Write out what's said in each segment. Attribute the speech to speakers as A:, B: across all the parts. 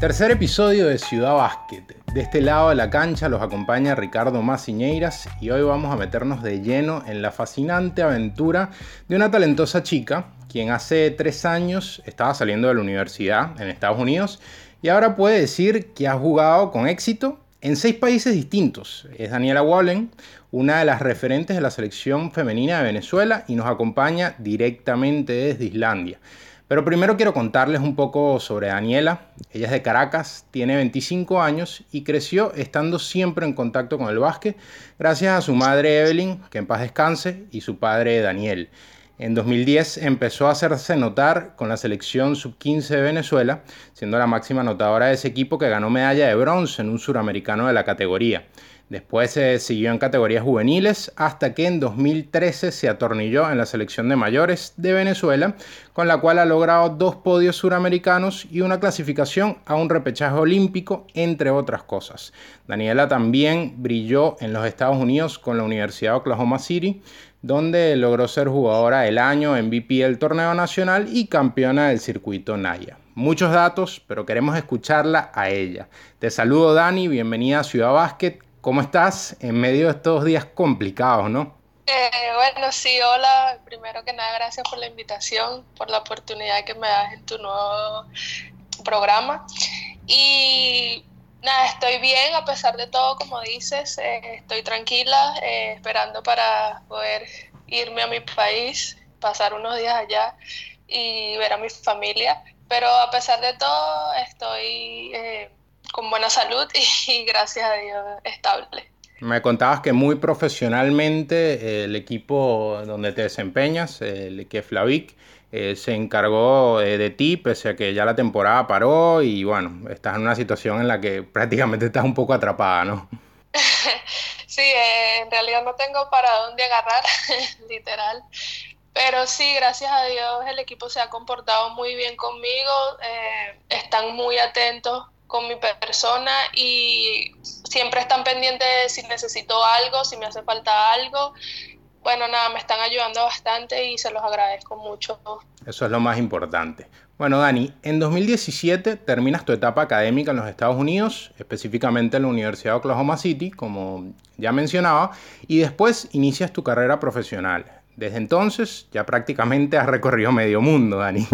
A: Tercer episodio de Ciudad Básquet. De este lado de la cancha los acompaña Ricardo Maciñeiras y hoy vamos a meternos de lleno en la fascinante aventura de una talentosa chica quien hace tres años estaba saliendo de la universidad en Estados Unidos y ahora puede decir que ha jugado con éxito en seis países distintos. Es Daniela Wallen, una de las referentes de la selección femenina de Venezuela y nos acompaña directamente desde Islandia. Pero primero quiero contarles un poco sobre Daniela. Ella es de Caracas, tiene 25 años y creció estando siempre en contacto con el básquet gracias a su madre Evelyn, que en paz descanse, y su padre Daniel. En 2010 empezó a hacerse notar con la selección sub-15 de Venezuela, siendo la máxima anotadora de ese equipo que ganó medalla de bronce en un suramericano de la categoría. Después se siguió en categorías juveniles hasta que en 2013 se atornilló en la selección de mayores de Venezuela, con la cual ha logrado dos podios suramericanos y una clasificación a un repechaje olímpico, entre otras cosas. Daniela también brilló en los Estados Unidos con la Universidad de Oklahoma City, donde logró ser jugadora del año, MVP del torneo nacional y campeona del circuito Naya. Muchos datos, pero queremos escucharla a ella. Te saludo Dani, bienvenida a Ciudad Básquet. ¿Cómo estás en medio de estos días complicados, no?
B: Eh, bueno, sí, hola. Primero que nada, gracias por la invitación, por la oportunidad que me das en tu nuevo programa. Y nada, estoy bien a pesar de todo, como dices, eh, estoy tranquila, eh, esperando para poder irme a mi país, pasar unos días allá y ver a mi familia. Pero a pesar de todo, estoy con buena salud y, gracias a Dios estable.
A: Me contabas que muy profesionalmente eh, el equipo donde te desempeñas, el que Flavic, eh, se encargó eh, de ti, pese a que ya la temporada paró y bueno, estás en una situación en la que prácticamente estás un poco atrapada, ¿no?
B: sí, en realidad no tengo para dónde agarrar, literal. Pero sí, gracias a Dios el equipo se ha comportado muy bien conmigo, están muy atentos con mi persona y siempre están pendientes de si necesito algo, si me hace falta algo. Bueno, nada, me están ayudando bastante y se los agradezco mucho.
A: Eso es lo más importante. Bueno, Dani, en 2017 terminas tu etapa académica en los Estados Unidos, específicamente en la Universidad de Oklahoma City, como ya mencionaba, y después inicias tu carrera profesional. Desde entonces ya prácticamente has recorrido medio mundo, Dani.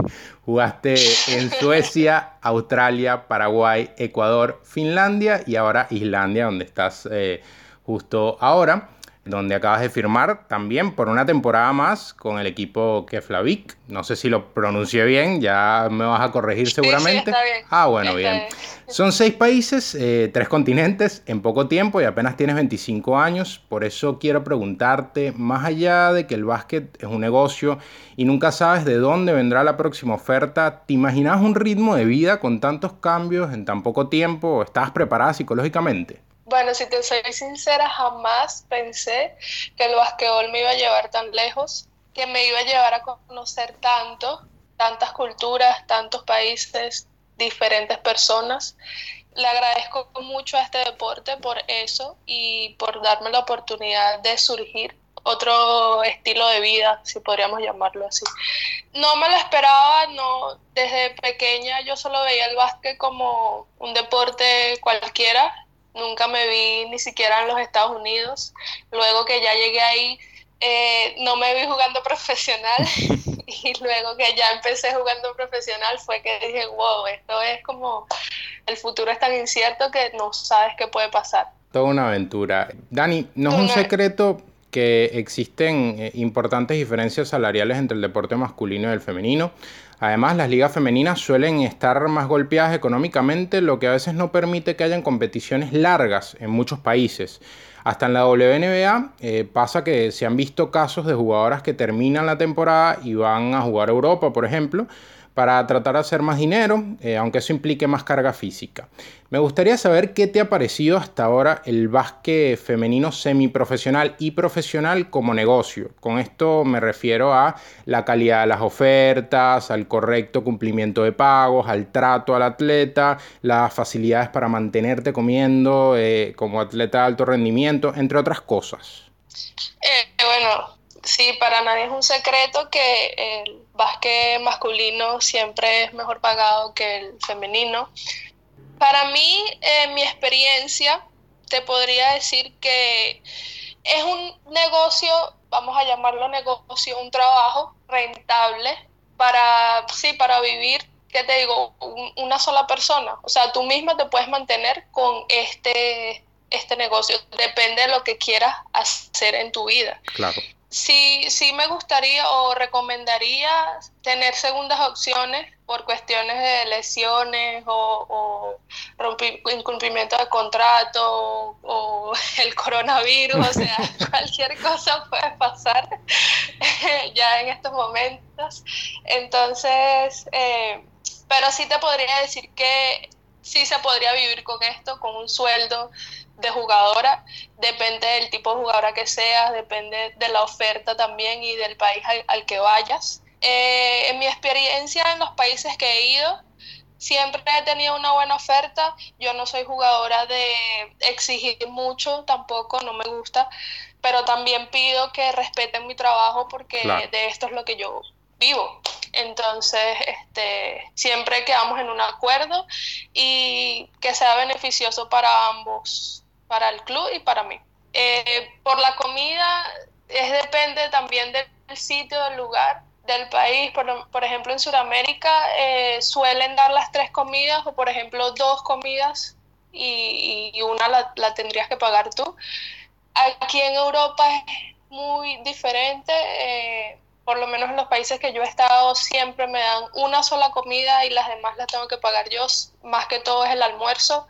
A: Jugaste en Suecia, Australia, Paraguay, Ecuador, Finlandia y ahora Islandia, donde estás eh, justo ahora donde acabas de firmar también por una temporada más con el equipo Keflavik. No sé si lo pronuncié bien, ya me vas a corregir seguramente.
B: Sí, bien.
A: Ah, bueno, bien. Son seis países, eh, tres continentes en poco tiempo y apenas tienes 25 años. Por eso quiero preguntarte, más allá de que el básquet es un negocio y nunca sabes de dónde vendrá la próxima oferta, ¿te imaginas un ritmo de vida con tantos cambios en tan poco tiempo? ¿Estás preparada psicológicamente?
B: Bueno, si te soy sincera, jamás pensé que el basquetbol me iba a llevar tan lejos, que me iba a llevar a conocer tanto, tantas culturas, tantos países, diferentes personas. Le agradezco mucho a este deporte por eso y por darme la oportunidad de surgir otro estilo de vida, si podríamos llamarlo así. No me lo esperaba, no, desde pequeña yo solo veía el básquet como un deporte cualquiera, nunca me vi ni siquiera en los Estados Unidos. Luego que ya llegué ahí, eh, no me vi jugando profesional y luego que ya empecé jugando profesional fue que dije, wow, esto es como, el futuro es tan incierto que no sabes qué puede pasar.
A: Toda una aventura. Dani, no es un secreto que existen eh, importantes diferencias salariales entre el deporte masculino y el femenino. Además, las ligas femeninas suelen estar más golpeadas económicamente, lo que a veces no permite que hayan competiciones largas en muchos países. Hasta en la WNBA eh, pasa que se han visto casos de jugadoras que terminan la temporada y van a jugar a Europa, por ejemplo, para tratar de hacer más dinero, eh, aunque eso implique más carga física. Me gustaría saber qué te ha parecido hasta ahora el básquet femenino semiprofesional y profesional como negocio. Con esto me refiero a la calidad de las ofertas, al correcto cumplimiento de pagos, al trato al atleta, las facilidades para mantenerte comiendo eh, como atleta de alto rendimiento, entre otras cosas.
B: Eh, bueno, sí, para nadie es un secreto que el básquet masculino siempre es mejor pagado que el femenino. Para mí, en mi experiencia, te podría decir que es un negocio, vamos a llamarlo negocio, un trabajo rentable para, sí, para vivir, ¿qué te digo? una sola persona. O sea, tú misma te puedes mantener con este, este negocio. Depende de lo que quieras hacer en tu vida.
A: Claro
B: sí, sí me gustaría o recomendaría tener segundas opciones por cuestiones de lesiones o, incumplimiento de contrato o, el coronavirus, o sea, cualquier cosa puede pasar ya en estos momentos. Entonces, eh, pero sí te podría decir que sí se podría vivir con esto, con un sueldo de jugadora, depende del tipo de jugadora que seas, depende de la oferta también y del país al, que vayas. Eh, en mi experiencia en los países que he ido, siempre he tenido una buena oferta. Yo no soy jugadora de exigir mucho, tampoco, no me gusta, pero también pido que respeten mi trabajo porque de esto es lo que yo vivo. Entonces, este, siempre quedamos en un acuerdo y que sea beneficioso para ambos para el club y para mí. Eh, por la comida, es depende también del sitio, del lugar, del país. Por, ejemplo, en Sudamérica eh, suelen dar las tres comidas o, por ejemplo, dos comidas y, una la, tendrías que pagar tú. Aquí en Europa es muy diferente. Eh, por lo menos en los países que yo he estado, siempre me dan una sola comida y las demás las tengo que pagar yo. Más que todo es el almuerzo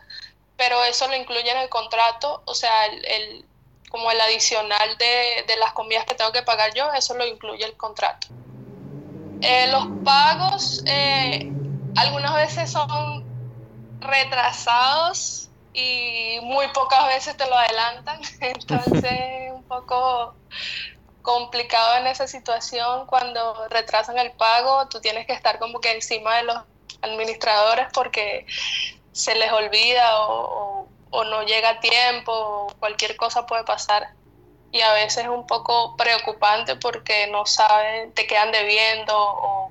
B: pero eso lo incluye en el contrato, o sea, el, como el adicional de, las comidas que tengo que pagar yo, eso lo incluye el contrato. Eh, los pagos eh, algunas veces son retrasados y muy pocas veces te lo adelantan, entonces un poco complicado en esa situación cuando retrasan el pago, tú tienes que estar como que encima de los administradores porque se les olvida o, no llega a tiempo, o cualquier cosa puede pasar. Y a veces es un poco preocupante porque no saben, te quedan debiendo o,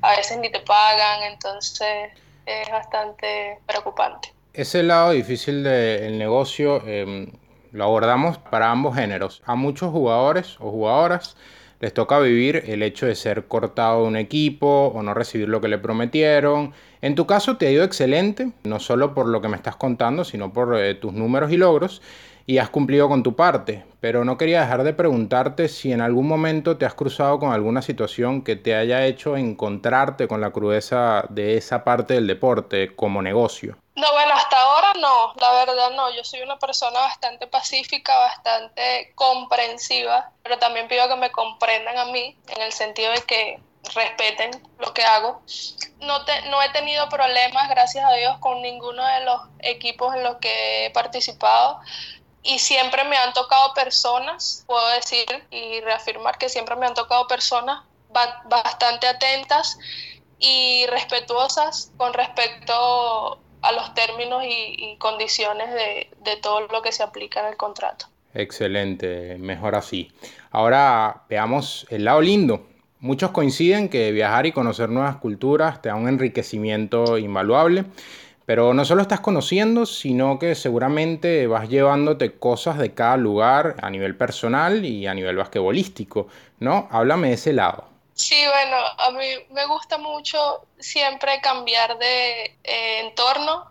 B: a veces ni te pagan, entonces es bastante preocupante.
A: Ese lado difícil del negocio em, lo abordamos para ambos géneros. A muchos jugadores o jugadoras les toca vivir el hecho de ser cortado de un equipo o no recibir lo que le prometieron. En tu caso te ha ido excelente, no solo por lo que me estás contando, sino por eh, tus números y logros, y has cumplido con tu parte. Pero no quería dejar de preguntarte si en algún momento te has cruzado con alguna situación que te haya hecho encontrarte con la crudeza de esa parte del deporte como negocio.
B: No, bueno, hasta ahora no, la verdad no. Yo soy una persona bastante pacífica, bastante comprensiva, pero también pido que me comprendan a mí en el sentido de que respeten lo que hago. No, no he tenido problemas, gracias a Dios, con ninguno de los equipos en los que he participado y siempre me han tocado personas, puedo decir y reafirmar que siempre me han tocado personas bastante atentas y respetuosas con respecto a los términos y, condiciones de, de, todo lo que se aplica en el contrato.
A: Excelente, mejor así. Ahora veamos el lado lindo. Muchos coinciden que viajar y conocer nuevas culturas te da un enriquecimiento invaluable, pero no solo estás conociendo, sino que seguramente vas llevándote cosas de cada lugar a nivel personal y a nivel basquetbolístico, ¿no? Háblame de ese lado.
B: Sí, bueno, a mí me gusta mucho siempre cambiar de eh, entorno.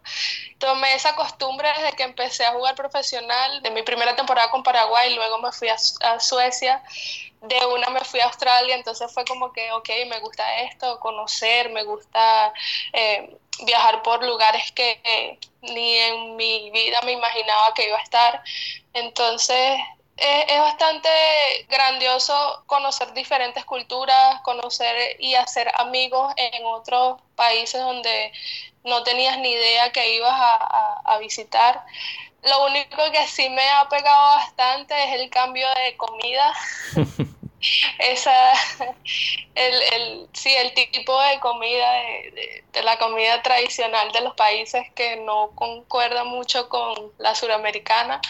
B: Tomé esa costumbre desde que empecé a jugar profesional, de mi primera temporada con Paraguay, luego me fui a, Suecia, de una me fui a Australia, entonces fue como que, ok, me gusta esto, conocer, me gusta eh, viajar por lugares que ni en mi vida me imaginaba que iba a estar. Entonces es, bastante grandioso conocer diferentes culturas, conocer y hacer amigos en otros países donde no tenías ni idea que ibas a, visitar. Lo único que sí me ha pegado bastante es el cambio de comida. Esa, el, el, sí, el tipo de comida, de, la comida tradicional de los países que no concuerda mucho con la suramericana,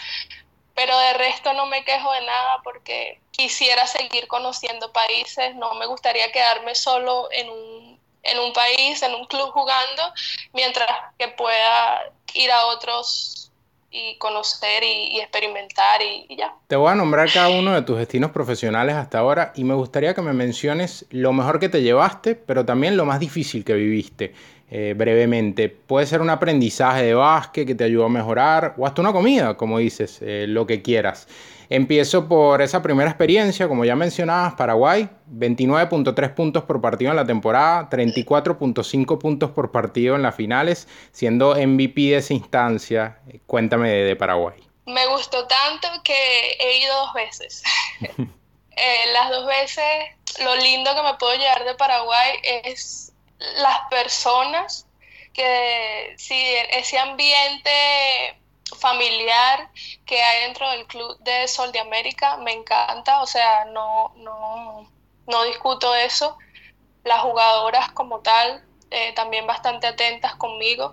B: pero de resto no me quejo de nada porque quisiera seguir conociendo países, no me gustaría quedarme solo en un, en un país, en un club jugando, mientras que pueda ir a otros y conocer y, experimentar y, ya.
A: Te voy a nombrar cada uno de tus destinos profesionales hasta ahora y me gustaría que me menciones lo mejor que te llevaste, pero también lo más difícil que viviste. Eh, brevemente. Puede ser un aprendizaje de básquet que te ayudó a mejorar o hasta una comida, como dices, eh, lo que quieras. Empiezo por esa primera experiencia, como ya mencionabas, Paraguay, 29.3 puntos por partido en la temporada, 34.5 puntos por partido en las finales, siendo MVP de esa instancia. Cuéntame de, Paraguay.
B: Me gustó tanto que he ido dos veces. Eh, las dos veces, lo lindo que me puedo llevar de Paraguay es las personas, que si ese ambiente familiar que hay dentro del club de Sol de América me encanta, o sea, no, no, no discuto eso. Las jugadoras como tal, eh, también bastante atentas conmigo.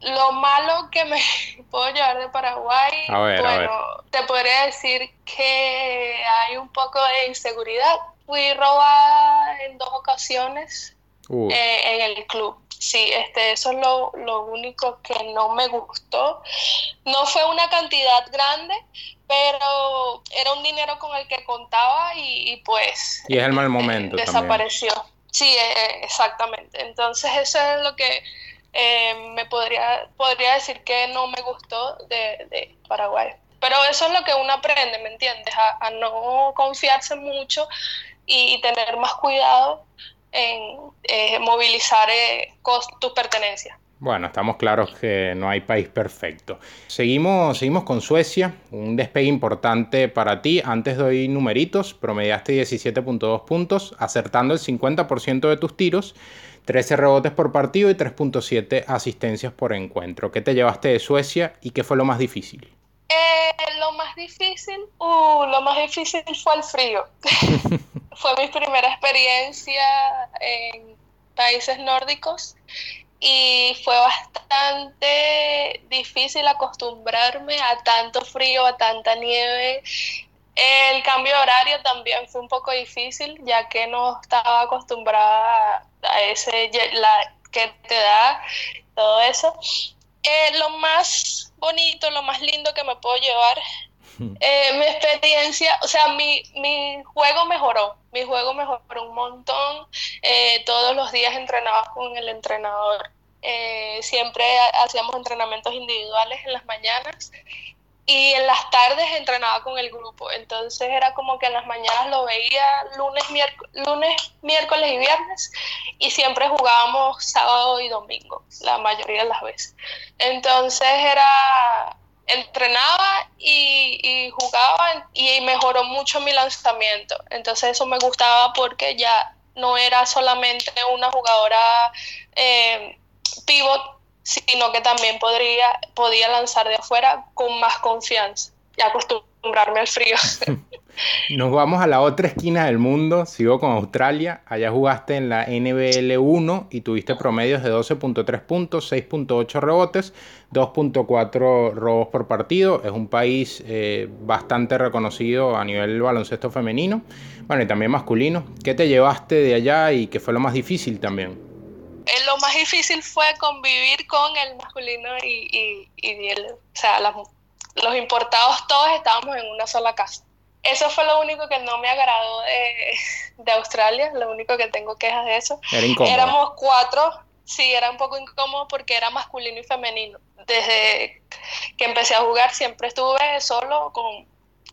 B: Lo malo que me puedo llevar de Paraguay, bueno, te podría decir que hay un poco de inseguridad. Fui robada en dos ocasiones eh, en el club. Sí, este, eso es lo, lo, único que no me gustó. No fue una cantidad grande, pero era un dinero con el que contaba y, pues...
A: Y es el mal momento.
B: desapareció. Sí, eh, eh, exactamente. Entonces eso es lo que me podría, podría decir que no me gustó de, de, Paraguay. Pero eso es lo que uno aprende, ¿me entiendes? A, no confiarse mucho y tener más cuidado en eh, movilizar eh, tus pertenencias.
A: Bueno, estamos claros que no hay país perfecto. Seguimos, seguimos con Suecia, un despegue importante para ti. Antes doy numeritos, promediaste 17.2 puntos, acertando el 50% de tus tiros, 13 rebotes por partido y 3.7 asistencias por encuentro. ¿Qué te llevaste de Suecia y qué fue lo más difícil?
B: Eh, lo más difícil, uh, lo más difícil fue el frío. fue mi primera experiencia en países nórdicos y fue bastante difícil acostumbrarme a tanto frío, a tanta nieve. El cambio de horario también fue un poco difícil, ya que no estaba acostumbrada a ese la que te da todo eso. Eh, lo más bonito, lo más lindo que me puedo llevar, eh, mi experiencia, o sea, mi, mi, juego mejoró, mi juego mejoró un montón, eh, todos los días entrenaba con el entrenador, siempre hacíamos entrenamientos individuales en las mañanas y en las tardes entrenaba con el grupo. Entonces era como que en las mañanas lo veía lunes, lunes, miércoles y viernes y siempre jugábamos sábado y domingo, la mayoría de las veces. Entonces era entrenaba y, y jugaba y mejoró mucho mi lanzamiento. Entonces eso me gustaba porque ya no era solamente una jugadora eh, pivot sino que también podría, podía lanzar de afuera con más confianza y acostumbrarme al frío.
A: Nos vamos a la otra esquina del mundo, sigo con Australia, allá jugaste en la NBL 1 y tuviste promedios de 12.3 puntos, 6.8 rebotes, 2.4 robos por partido, es un país eh, bastante reconocido a nivel baloncesto femenino, bueno y también masculino. ¿Qué te llevaste de allá y qué fue lo más difícil también?
B: Eh, lo más difícil fue convivir con el masculino y, y, el, o sea, los importados todos estábamos en una sola casa. Eso fue lo único que no me agradó de, de Australia, lo único que tengo quejas de eso.
A: Era.
B: Éramos cuatro, sí, era un poco incómodo porque era masculino y femenino. Desde que empecé a jugar siempre estuve solo con,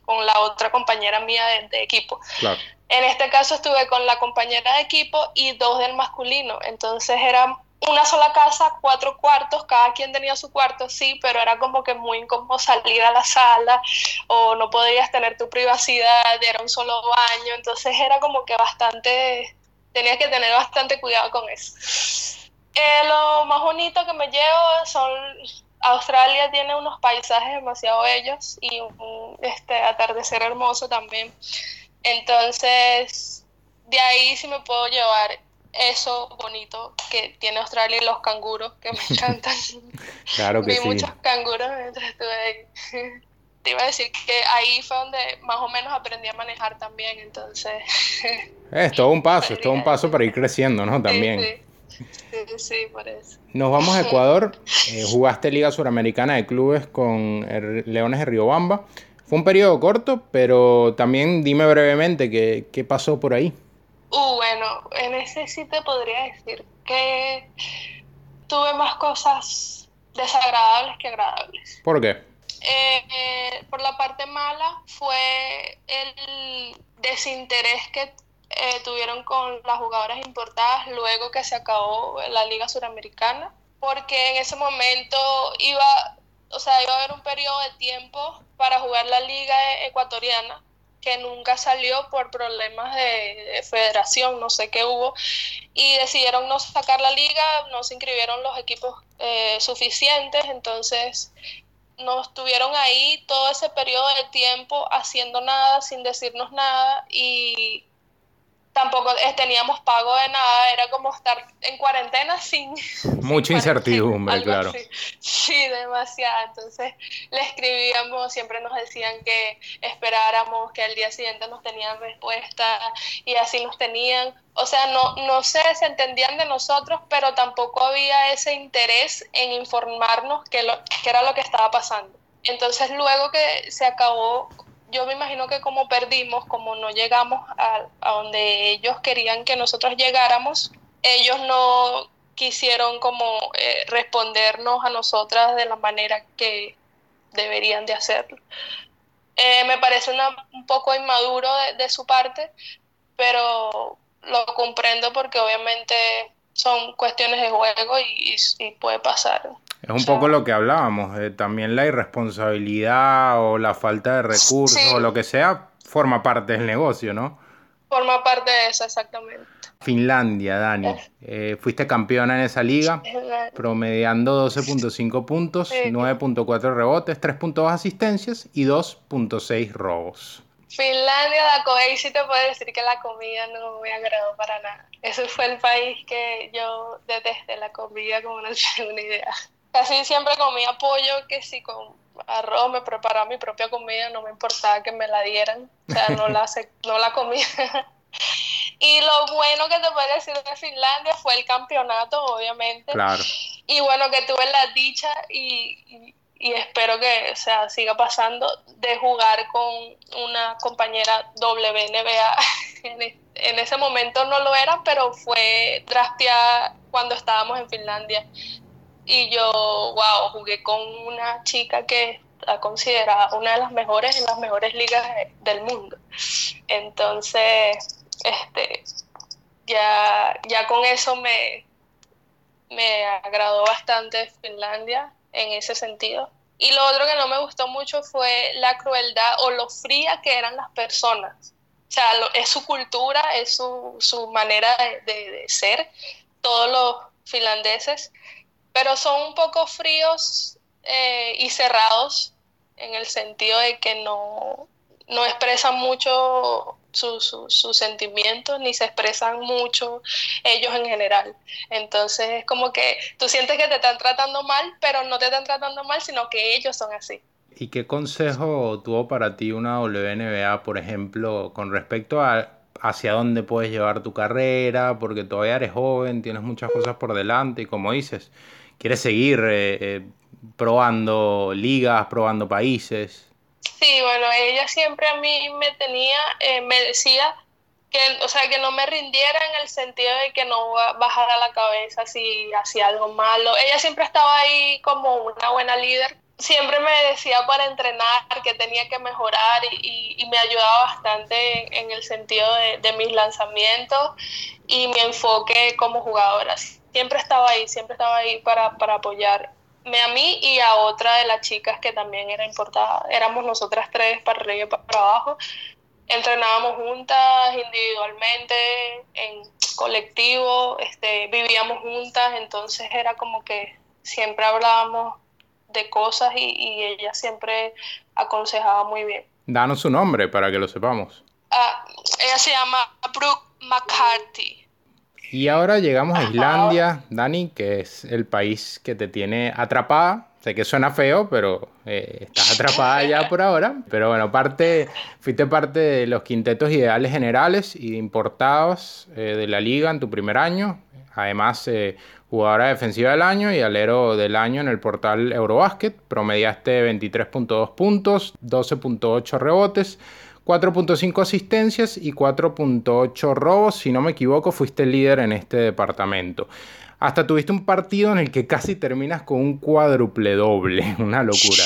B: con la otra compañera mía de, de equipo. Claro. En este caso estuve con la compañera de equipo y dos del masculino. Entonces era una sola casa, cuatro cuartos, cada quien tenía su cuarto, sí, pero era como que muy incómodo salir a la sala o no podías tener tu privacidad, era un solo baño, entonces era como que bastante, tenías que tener bastante cuidado con eso. Eh, lo más bonito que me llevo son, Australia tiene unos paisajes demasiado bellos y un este, atardecer hermoso también. Entonces, de ahí sí me puedo llevar eso bonito que tiene Australia y los canguros, que me encantan.
A: claro que
B: Vi muchos canguros mientras estuve ahí. Te iba a decir que ahí fue donde más o menos aprendí a manejar también, entonces...
A: Es todo un paso, es todo un paso para ir creciendo, ¿no? También.
B: Sí, sí, por eso.
A: Nos vamos a Ecuador. Eh, jugaste Liga Suramericana de Clubes con Leones de Riobamba. Fue un periodo corto, pero también dime brevemente qué, qué pasó por ahí.
B: Uh, bueno, en ese sí te podría decir que tuve más cosas desagradables que agradables.
A: ¿Por qué?
B: Eh, eh, por la parte mala fue el desinterés que eh, tuvieron con las jugadoras importadas luego que se acabó la Liga Suramericana, porque en ese momento iba, o sea, iba a haber un periodo de tiempo para jugar la Liga Ecuatoriana que nunca salió por problemas de, federación, no sé qué hubo, y decidieron no sacar la liga, no se inscribieron los equipos eh, suficientes, entonces nos estuvieron ahí todo ese periodo de tiempo haciendo nada, sin decirnos nada, y tampoco teníamos pago de nada, era como estar en cuarentena sin...
A: Mucha incertidumbre, claro.
B: Sí, demasiada. Entonces le escribíamos, siempre nos decían que esperáramos, que al día siguiente nos tenían respuesta y así nos tenían. O sea, no, no sé, se entendían de nosotros, pero tampoco había ese interés en informarnos qué, lo, qué era lo que estaba pasando. Entonces luego que se acabó yo me imagino que como perdimos, como no llegamos a, donde ellos querían que nosotros llegáramos, ellos no quisieron como eh, respondernos a nosotras de la manera que deberían de hacerlo. Eh, me parece un poco inmaduro de, su parte, pero lo comprendo porque obviamente son cuestiones de juego y, y puede pasar.
A: Es un poco lo que hablábamos, eh, también la irresponsabilidad o la falta de recursos o lo que sea forma parte del negocio, ¿no?
B: Forma parte de eso, exactamente.
A: Finlandia, Dani. Eh, fuiste campeona en esa liga, promediando 12.5 puntos, 9.4 rebotes, 3.2 asistencias y 2.6 robos.
B: Finlandia, la comida, y sí te puedo decir que la comida no me agradó para nada. Ese fue el país que yo detesté la comida, como no tengo una idea. Casi siempre comía pollo, que si con arroz me preparaba mi propia comida, no me importaba que me la dieran, o sea, no la, no la comía. y lo bueno que te puedo decir de Finlandia fue el campeonato, obviamente.
A: Claro.
B: Y bueno, que tuve la dicha y, y, espero que o sea, siga pasando de jugar con una compañera WNBA. en, en ese momento no lo era, pero fue drafteada cuando estábamos en Finlandia y yo, wow, jugué con una chica que está considerada una de las mejores en las mejores ligas del mundo. Entonces, este, ya, ya con eso me, me agradó bastante Finlandia en ese sentido. Y lo otro que no me gustó mucho fue la crueldad o lo fría que eran las personas. O sea, es su cultura, es su, su manera de, de ser. Todos los finlandeses pero son un poco fríos eh, y cerrados en el sentido de que no, no expresan mucho sus sentimientos ni se expresan mucho ellos en general. Entonces es como que tú sientes que te están tratando mal, pero no te están tratando mal, sino que ellos son así.
A: ¿Y qué consejo tuvo para ti una WNBA, por ejemplo, con respecto a hacia dónde puedes llevar tu carrera? Porque todavía eres joven, tienes muchas cosas por delante y como dices, quieres seguir eh, eh, probando ligas, probando países.
B: Sí, bueno, ella siempre a mí me tenía, eh, me decía que, o sea, que no me rindiera en el sentido de que no bajara la cabeza si hacía algo malo. Ella siempre estaba ahí como una buena líder. Siempre me decía para entrenar que tenía que mejorar y, me ayudaba bastante en, el sentido de, mis lanzamientos y mi enfoque como jugadora siempre estaba ahí, siempre estaba ahí para, para apoyarme a mí y a otra de las chicas que también era importada. Éramos nosotras tres para arriba y para abajo. Entrenábamos juntas individualmente, en colectivo, este, vivíamos juntas, entonces era como que siempre hablábamos de cosas y, y ella siempre aconsejaba muy bien.
A: Danos su nombre para que lo sepamos.
B: Ah, ella se llama Brooke McCarthy.
A: Y ahora llegamos a Islandia, Dani, que es el país que te tiene atrapada. Sé que suena feo, pero eh, estás atrapada ya por ahora. Pero bueno, parte, fuiste parte de los quintetos ideales generales y importados eh, de la liga en tu primer año. Además, eh, jugadora defensiva del año y alero del año en el portal Eurobasket. Promediaste 23.2 puntos, 12.8 rebotes, 4.5 asistencias y 4.8 robos. Si no me equivoco, fuiste líder en este departamento. Hasta tuviste un partido en el que casi terminas con un cuádruple doble, una locura.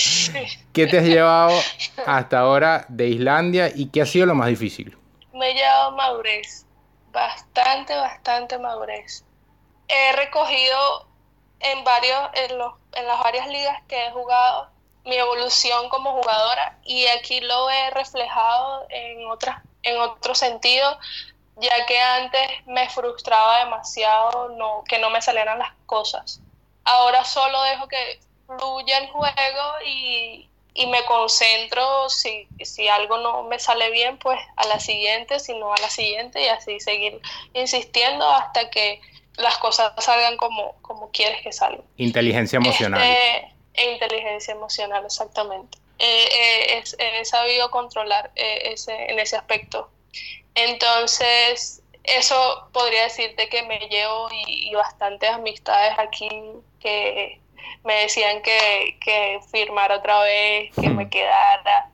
A: ¿Qué te has llevado hasta ahora de Islandia y qué ha sido lo más difícil?
B: Me he llevado madurez, bastante, bastante madurez. He recogido en, varios, en, los, en las varias ligas que he jugado mi evolución como jugadora y aquí lo he reflejado en, otras, en otro sentido, ya que antes me frustraba demasiado no, que no me salieran las cosas. Ahora solo dejo que fluya el juego y, y me concentro, si, si algo no me sale bien, pues a la siguiente, si no a la siguiente y así seguir insistiendo hasta que las cosas salgan como, como quieres que salgan.
A: Inteligencia emocional.
B: Este, e inteligencia emocional, exactamente. Eh, eh, he sabido controlar eh, ese, en ese aspecto. Entonces, eso podría decirte que me llevo y, y bastantes amistades aquí que me decían que, que firmara otra vez, que me quedara.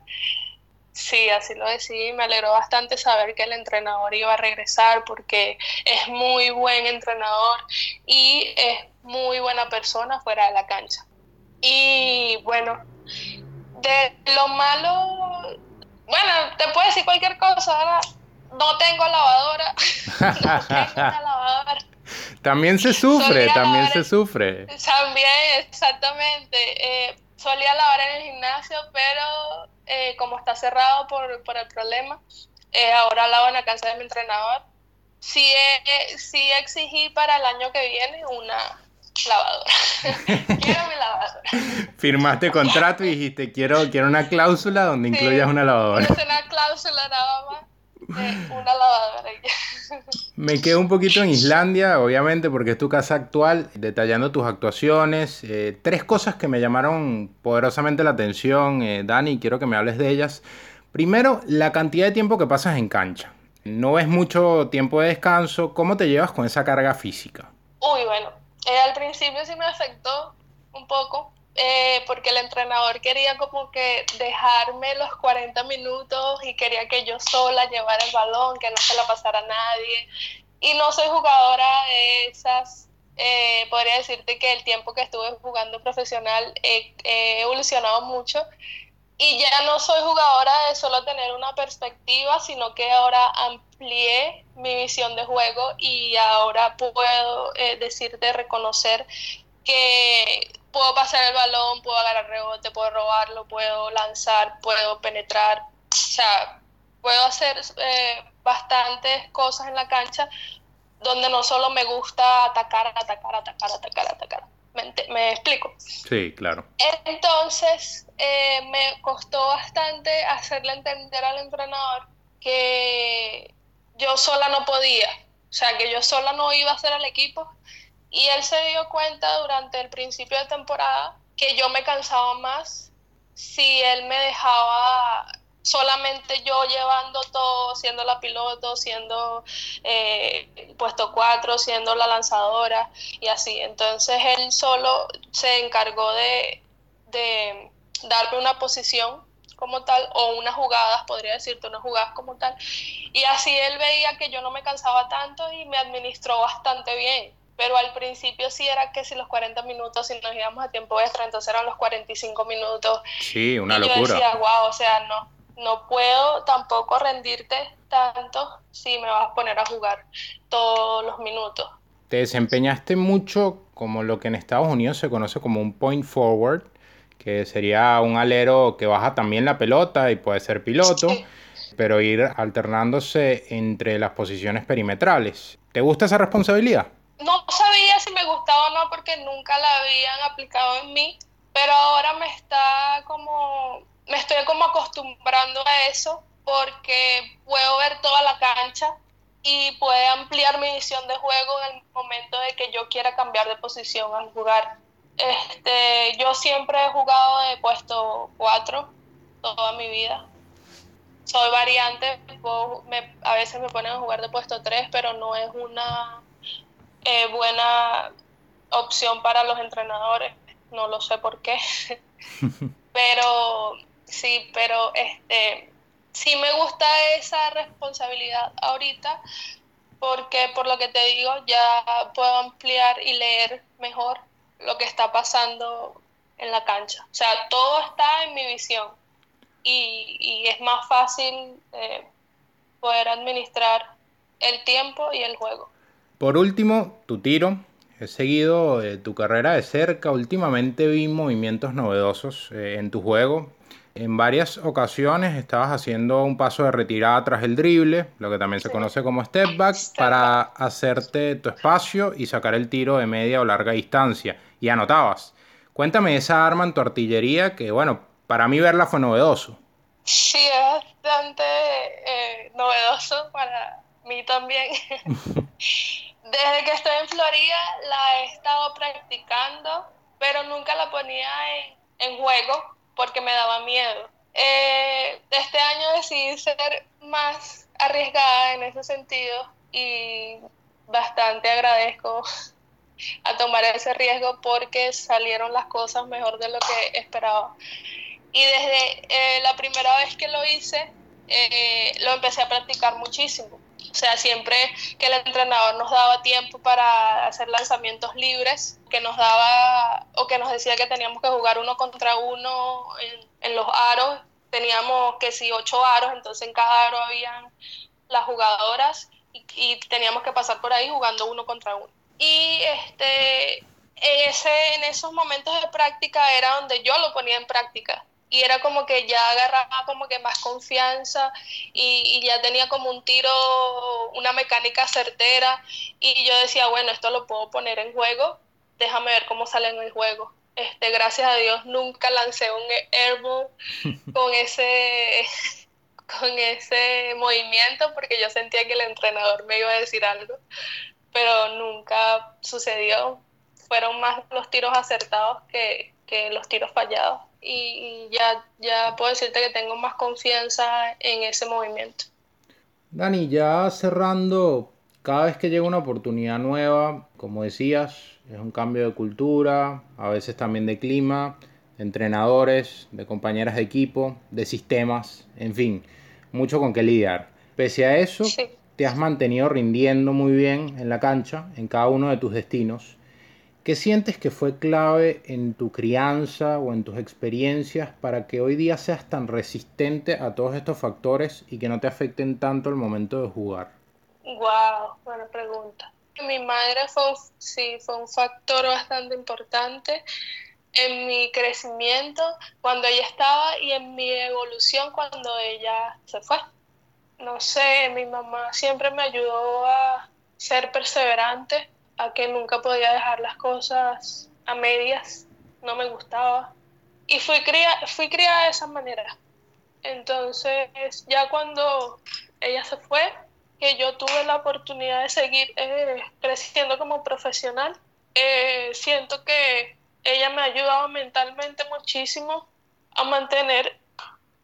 B: Sí, así lo decidí. Me alegró bastante saber que el entrenador iba a regresar porque es muy buen entrenador y es muy buena persona fuera de la cancha. Y bueno, de lo malo, bueno, te puedo decir cualquier cosa, ¿verdad? No tengo lavadora. no tengo una lavadora.
A: También se sufre, también se sufre.
B: También, exactamente. Eh, solía lavar en el gimnasio, pero eh, como está cerrado por, por el problema, eh, ahora lavo en la casa de mi entrenador. Sí, sí exigí para el año que viene una, lavadora. quiero mi lavadora.
A: Firmaste contrato y dijiste, quiero, quiero una cláusula donde incluyas una lavadora.
B: una cláusula nada más. Una lavadora.
A: Me quedo un poquito en Islandia, obviamente, porque es tu casa actual, detallando tus actuaciones. Eh, tres cosas que me llamaron poderosamente la atención, eh, Dani, quiero que me hables de ellas. Primero, la cantidad de tiempo que pasas en cancha. No es mucho tiempo de descanso. ¿Cómo te llevas con esa carga física?
B: Uy, bueno, eh, al principio sí me afectó un poco, eh, porque el entrenador quería como que dejarme los 40 minutos y quería que yo sola llevara el balón, que no se la pasara a nadie. Y no soy jugadora de esas, eh, podría decirte que el tiempo que estuve jugando profesional he evolucionado mucho y ya no soy jugadora de solo tener una perspectiva, sino que ahora amplié mi visión de juego y ahora puedo eh, decirte, reconocer que puedo pasar el balón, puedo agarrar rebote, puedo robarlo, puedo lanzar, puedo penetrar, o sea, puedo hacer eh, bastantes cosas en la cancha donde no solo me gusta atacar, atacar, atacar, atacar, atacar ¿Me, explico?
A: Sí, claro.
B: Entonces, eh, me costó bastante hacerle entender al entrenador que yo sola no podía, o sea, que yo sola no iba a hacer el equipo. Y él se dio cuenta durante el principio de temporada que yo me cansaba más si él me dejaba solamente yo llevando todo, siendo la piloto, siendo eh, puesto cuatro, siendo la lanzadora y así. Entonces él solo se encargó de, de darme una posición como tal o unas jugadas, podría decirte, unas jugadas como tal. Y así él veía que yo no me cansaba tanto y me administró bastante bien. Pero al principio sí era que si los 40 minutos, si nos íbamos a tiempo extra, entonces eran los 45 minutos.
A: Sí, una y locura.
B: Yo decía, wow, o sea, no, no puedo tampoco rendirte tanto si me vas a poner a jugar todos los minutos.
A: Te desempeñaste mucho como lo que en Estados Unidos se conoce como un point forward, que sería un alero que baja también la pelota y puede ser piloto, pero ir alternándose entre las posiciones perimetrales. ¿Te gusta esa responsabilidad?
B: No sabía si me gustaba o no porque nunca la habían aplicado en mí, pero ahora me está como me estoy como acostumbrando a eso porque puedo ver toda la cancha y puede ampliar mi visión de juego en el momento de que yo quiera cambiar de posición al jugar. Este, yo siempre he jugado de puesto 4 toda mi vida. Soy variante, a veces me ponen a jugar de puesto 3, pero no es una eh, buena opción para los entrenadores, no lo sé por qué, pero sí, pero este, sí me gusta esa responsabilidad ahorita porque por lo que te digo ya puedo ampliar y leer mejor lo que está pasando en la cancha. O sea, todo está en mi visión y, es más fácil eh, poder administrar el tiempo y el juego.
A: Por último, tu tiro. He seguido eh, tu carrera de cerca. Últimamente vi movimientos novedosos eh, en tu juego. En varias ocasiones estabas haciendo un paso de retirada tras el drible, lo que también se conoce como step back, para hacerte tu espacio y sacar el tiro de media o larga distancia. Y anotabas. Cuéntame esa arma en tu artillería que, bueno, para mí verla fue novedoso.
B: Sí, es bastante eh, novedoso para mí también. Desde que estoy en Florida la he estado practicando, pero nunca la ponía en, en juego porque me daba miedo. Eh, este año decidí ser más arriesgada en ese sentido y bastante agradezco a tomar ese riesgo porque salieron las cosas mejor de lo que esperaba. Y desde eh, la primera vez que lo hice, eh, lo empecé a practicar muchísimo. O sea, siempre que el entrenador nos daba tiempo para hacer lanzamientos libres, que nos daba o que nos decía que teníamos que jugar uno contra uno en, los aros, teníamos que si ocho aros, entonces en cada aro habían las jugadoras y, y teníamos que pasar por ahí jugando uno contra uno. Y este, ese, en esos momentos de práctica era donde yo lo ponía en práctica y era como que ya agarraba como que más confianza y, ya tenía como un tiro, una mecánica certera y yo decía, bueno, esto lo puedo poner en juego, déjame ver cómo sale en el juego. Este, gracias a Dios nunca lancé un airball con ese con ese movimiento porque yo sentía que el entrenador me iba a decir algo pero nunca sucedió. Fueron más los tiros acertados que, los tiros fallados. Y, ya, ya puedo decirte que tengo más confianza en ese movimiento.
A: Dani, ya cerrando, cada vez que llega una oportunidad nueva, como decías, es un cambio de cultura, a veces también de clima, de entrenadores, de compañeras de equipo, de sistemas, en fin, mucho con qué lidiar. Pese a eso, te has mantenido rindiendo muy bien en la cancha, en cada uno de tus destinos. ¿Qué sientes que fue clave en tu crianza o en tus experiencias para que hoy día seas tan resistente a todos estos factores y que no te afecten tanto el momento de jugar?
B: Wow, buena pregunta. Mi madre fue, sí, fue un factor bastante importante en mi crecimiento cuando ella estaba y en mi evolución cuando ella se fue no sé, mi mamá siempre me ayudó a ser perseverante, a que nunca podía dejar las cosas a medias, no me gustaba. Y fui, fui criada de esa manera. Entonces, ya cuando ella se fue, que yo tuve la oportunidad de seguir eh, creciendo como profesional, eh, siento que ella me ha ayudado mentalmente muchísimo a mantener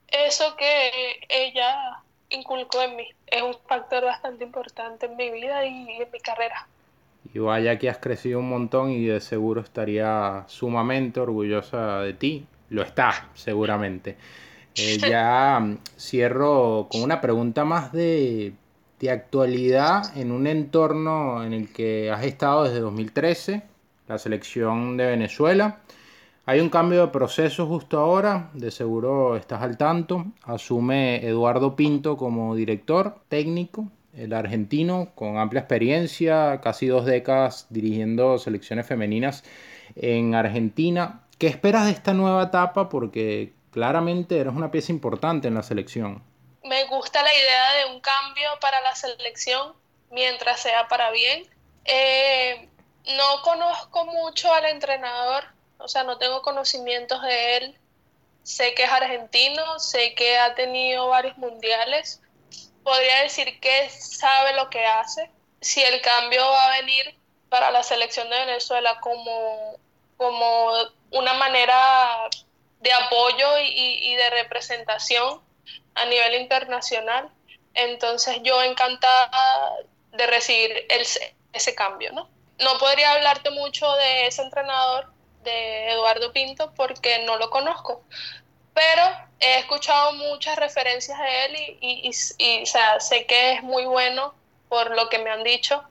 B: eso que ella inculcó en mí. Es un factor bastante importante en mi vida y en mi carrera.
A: Y vaya que has crecido un montón y de seguro estaría sumamente orgullosa de ti. Lo está, seguramente. Eh, ya mm, cierro con una pregunta más de, de actualidad en un entorno en el que has estado desde 2013, la selección de Venezuela. Hay un cambio de proceso justo ahora, de seguro estás al tanto. Asume Eduardo Pinto como director técnico, el argentino con amplia experiencia, casi dos décadas dirigiendo selecciones femeninas en Argentina. ¿Qué esperas de esta nueva etapa? Porque claramente eres una pieza importante en la selección.
B: Me gusta la idea de un cambio para la selección mientras sea para bien. Eh, no conozco mucho al entrenador o sea, no tengo conocimientos de él. Sé que es argentino, sé que ha tenido varios mundiales. Podría decir que sabe lo que hace. Si el cambio va a venir para la selección de Venezuela como, como una manera de apoyo y, de representación a nivel internacional, entonces yo encantada de recibir ese cambio, ¿no? no podría hablarte mucho de ese entrenador, de Eduardo Pinto, porque no lo conozco. Pero he escuchado muchas referencias de él y, y, o sea, sé que es muy bueno por lo que me han dicho.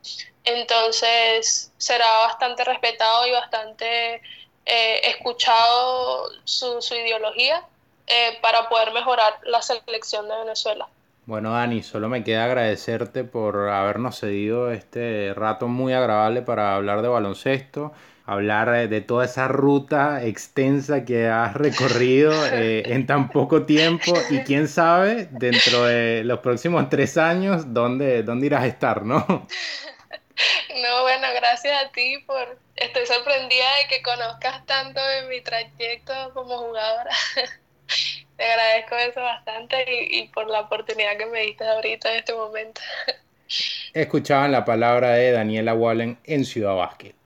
B: Entonces será bastante respetado y bastante eh, escuchado su, su ideología eh, para poder mejorar la selección de Venezuela.
A: Bueno, Dani, solo me queda agradecerte por habernos cedido este rato muy agradable para hablar de baloncesto, hablar de toda esa ruta extensa que has recorrido eh, en tan poco tiempo y quién sabe, dentro de los próximos tres años, dónde, dónde irás a estar, ¿no?
B: No, bueno, gracias a ti por... Estoy sorprendida de que conozcas tanto de mi trayecto como jugadora. Te agradezco eso bastante y, por la oportunidad que me diste ahorita en este momento.
A: Escuchaban la palabra de Daniela Wallen en Ciudad Básquet.